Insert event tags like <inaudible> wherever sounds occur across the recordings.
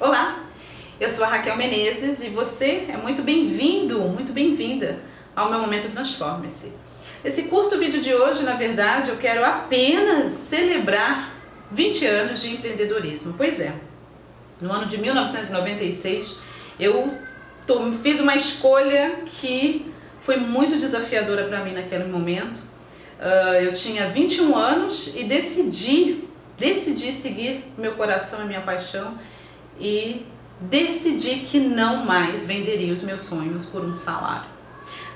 Olá, eu sou a Raquel Menezes e você é muito bem-vindo, muito bem-vinda ao meu Momento Transforme-se. Esse curto vídeo de hoje, na verdade, eu quero apenas celebrar 20 anos de empreendedorismo. Pois é, no ano de 1996 eu fiz uma escolha que foi muito desafiadora para mim naquele momento. Uh, eu tinha 21 anos e decidi, decidi seguir meu coração e minha paixão e decidi que não mais venderia os meus sonhos por um salário.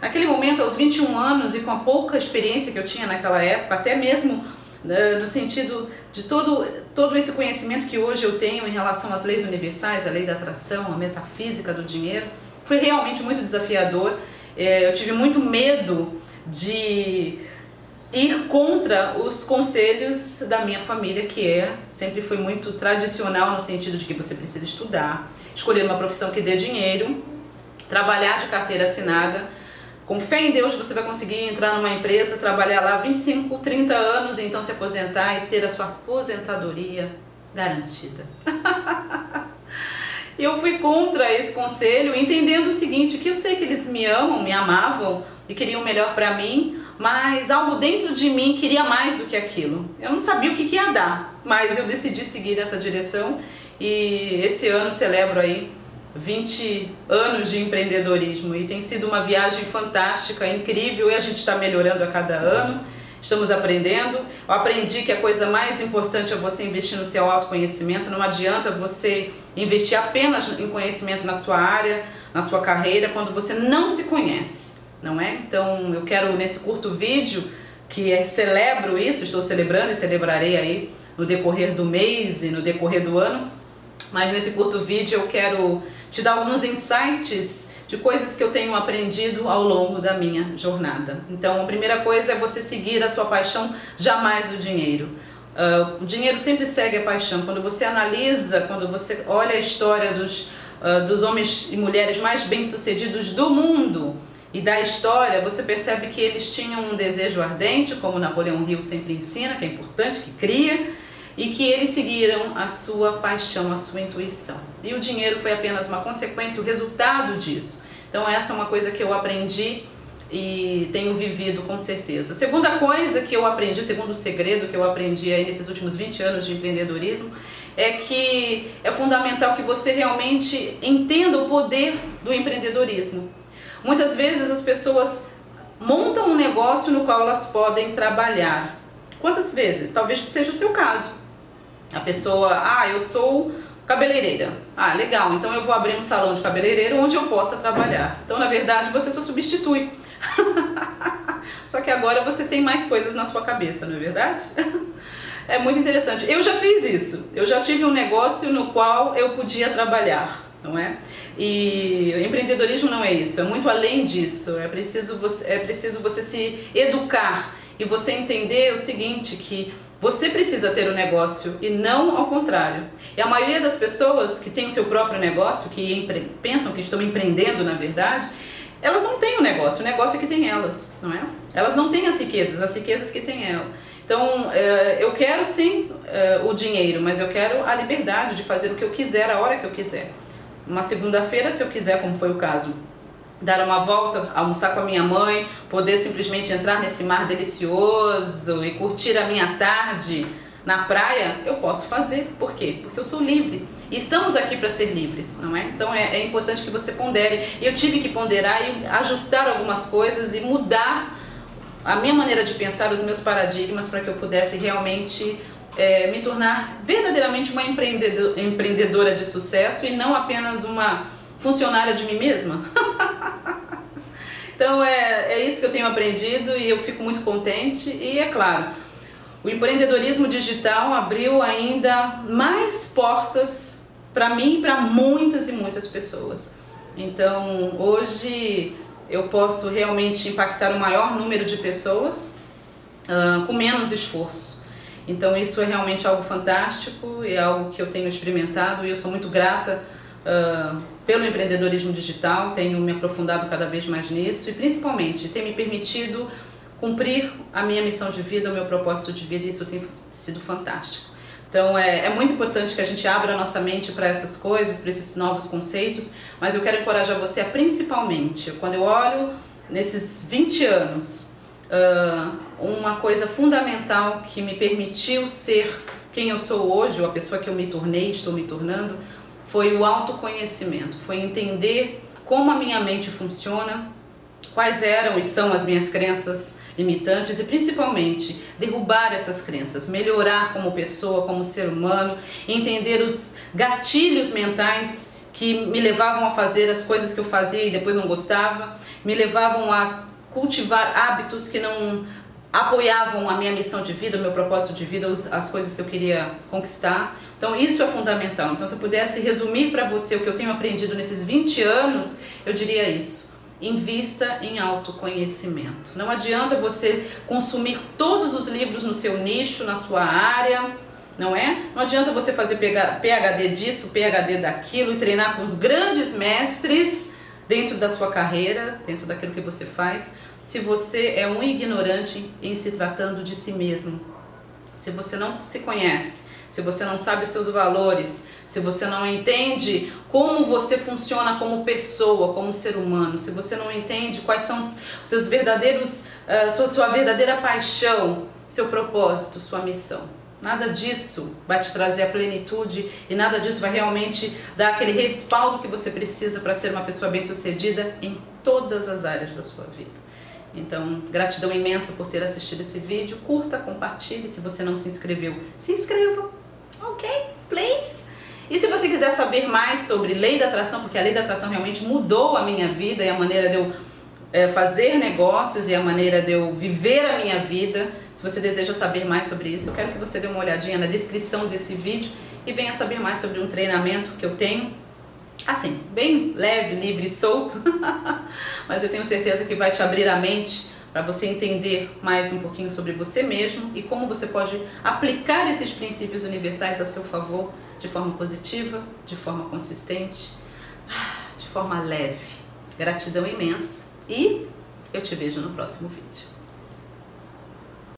Naquele momento, aos 21 anos e com a pouca experiência que eu tinha naquela época, até mesmo né, no sentido de todo, todo esse conhecimento que hoje eu tenho em relação às leis universais, a lei da atração, a metafísica do dinheiro, foi realmente muito desafiador. É, eu tive muito medo de ir contra os conselhos da minha família, que é sempre foi muito tradicional no sentido de que você precisa estudar, escolher uma profissão que dê dinheiro, trabalhar de carteira assinada. Com fé em Deus você vai conseguir entrar numa empresa, trabalhar lá 25, 30 anos e então se aposentar e ter a sua aposentadoria garantida. <laughs> eu fui contra esse conselho, entendendo o seguinte, que eu sei que eles me amam, me amavam e queriam o melhor para mim, mas algo dentro de mim queria mais do que aquilo. Eu não sabia o que, que ia dar, mas eu decidi seguir essa direção e esse ano celebro aí 20 anos de empreendedorismo e tem sido uma viagem fantástica, incrível e a gente está melhorando a cada ano. Estamos aprendendo. Eu aprendi que a coisa mais importante é você investir no seu autoconhecimento. Não adianta você investir apenas em conhecimento na sua área, na sua carreira, quando você não se conhece não é? Então eu quero nesse curto vídeo que é, celebro isso, estou celebrando e celebrarei aí no decorrer do mês e no decorrer do ano, mas nesse curto vídeo eu quero te dar alguns insights de coisas que eu tenho aprendido ao longo da minha jornada. Então, a primeira coisa é você seguir a sua paixão, jamais o dinheiro. Uh, o dinheiro sempre segue a paixão. Quando você analisa, quando você olha a história dos, uh, dos homens e mulheres mais bem-sucedidos do mundo, e da história, você percebe que eles tinham um desejo ardente, como Napoleão Hill sempre ensina, que é importante, que cria, e que eles seguiram a sua paixão, a sua intuição. E o dinheiro foi apenas uma consequência, o resultado disso. Então essa é uma coisa que eu aprendi e tenho vivido com certeza. Segunda coisa que eu aprendi, segundo segredo que eu aprendi aí nesses últimos 20 anos de empreendedorismo, é que é fundamental que você realmente entenda o poder do empreendedorismo. Muitas vezes as pessoas montam um negócio no qual elas podem trabalhar. Quantas vezes? Talvez seja o seu caso. A pessoa, ah, eu sou cabeleireira. Ah, legal, então eu vou abrir um salão de cabeleireiro onde eu possa trabalhar. Então, na verdade, você só substitui. <laughs> só que agora você tem mais coisas na sua cabeça, não é verdade? <laughs> é muito interessante. Eu já fiz isso. Eu já tive um negócio no qual eu podia trabalhar não é? E empreendedorismo não é isso, é muito além disso. É preciso você, é preciso você se educar e você entender o seguinte que você precisa ter o um negócio e não ao contrário. E a maioria das pessoas que tem o seu próprio negócio, que pensam que estão empreendendo na verdade, elas não têm o um negócio, o negócio é que tem elas, não é? Elas não têm as riquezas, as riquezas que tem ela. Então, é, eu quero sim é, o dinheiro, mas eu quero a liberdade de fazer o que eu quiser, a hora que eu quiser uma segunda-feira, se eu quiser, como foi o caso, dar uma volta, almoçar com a minha mãe, poder simplesmente entrar nesse mar delicioso e curtir a minha tarde na praia, eu posso fazer. Por quê? Porque eu sou livre. Estamos aqui para ser livres, não é? Então é, é importante que você pondere. Eu tive que ponderar e ajustar algumas coisas e mudar a minha maneira de pensar, os meus paradigmas, para que eu pudesse realmente é, me tornar verdadeiramente uma empreendedora de sucesso e não apenas uma funcionária de mim mesma. <laughs> então é, é isso que eu tenho aprendido e eu fico muito contente. E é claro, o empreendedorismo digital abriu ainda mais portas para mim e para muitas e muitas pessoas. Então hoje eu posso realmente impactar o maior número de pessoas uh, com menos esforço. Então isso é realmente algo fantástico e é algo que eu tenho experimentado e eu sou muito grata uh, pelo empreendedorismo digital, tenho me aprofundado cada vez mais nisso e principalmente tem me permitido cumprir a minha missão de vida, o meu propósito de vida e isso tem sido fantástico. Então é, é muito importante que a gente abra a nossa mente para essas coisas, para esses novos conceitos, mas eu quero encorajar você a principalmente, quando eu olho nesses 20 anos, uh, uma coisa fundamental que me permitiu ser quem eu sou hoje, ou a pessoa que eu me tornei, estou me tornando, foi o autoconhecimento, foi entender como a minha mente funciona, quais eram e são as minhas crenças limitantes e principalmente derrubar essas crenças, melhorar como pessoa, como ser humano, entender os gatilhos mentais que me levavam a fazer as coisas que eu fazia e depois não gostava, me levavam a cultivar hábitos que não apoiavam a minha missão de vida, o meu propósito de vida, as coisas que eu queria conquistar. Então isso é fundamental. Então se eu pudesse resumir para você o que eu tenho aprendido nesses 20 anos, eu diria isso. Invista em autoconhecimento. Não adianta você consumir todos os livros no seu nicho, na sua área, não é? Não adianta você fazer PhD disso, PhD daquilo e treinar com os grandes mestres dentro da sua carreira, dentro daquilo que você faz, se você é um ignorante em se tratando de si mesmo. Se você não se conhece, se você não sabe os seus valores, se você não entende como você funciona como pessoa, como ser humano, se você não entende quais são os seus verdadeiros, uh, sua, sua verdadeira paixão, seu propósito, sua missão. Nada disso vai te trazer a plenitude e nada disso vai realmente dar aquele respaldo que você precisa para ser uma pessoa bem-sucedida em todas as áreas da sua vida. Então, gratidão imensa por ter assistido esse vídeo. Curta, compartilhe. Se você não se inscreveu, se inscreva. Ok? Please? E se você quiser saber mais sobre lei da atração, porque a lei da atração realmente mudou a minha vida e a maneira de eu é, fazer negócios e a maneira de eu viver a minha vida, se você deseja saber mais sobre isso, eu quero que você dê uma olhadinha na descrição desse vídeo e venha saber mais sobre um treinamento que eu tenho. Assim, bem leve, livre e solto, <laughs> mas eu tenho certeza que vai te abrir a mente para você entender mais um pouquinho sobre você mesmo e como você pode aplicar esses princípios universais a seu favor de forma positiva, de forma consistente, de forma leve. Gratidão imensa e eu te vejo no próximo vídeo.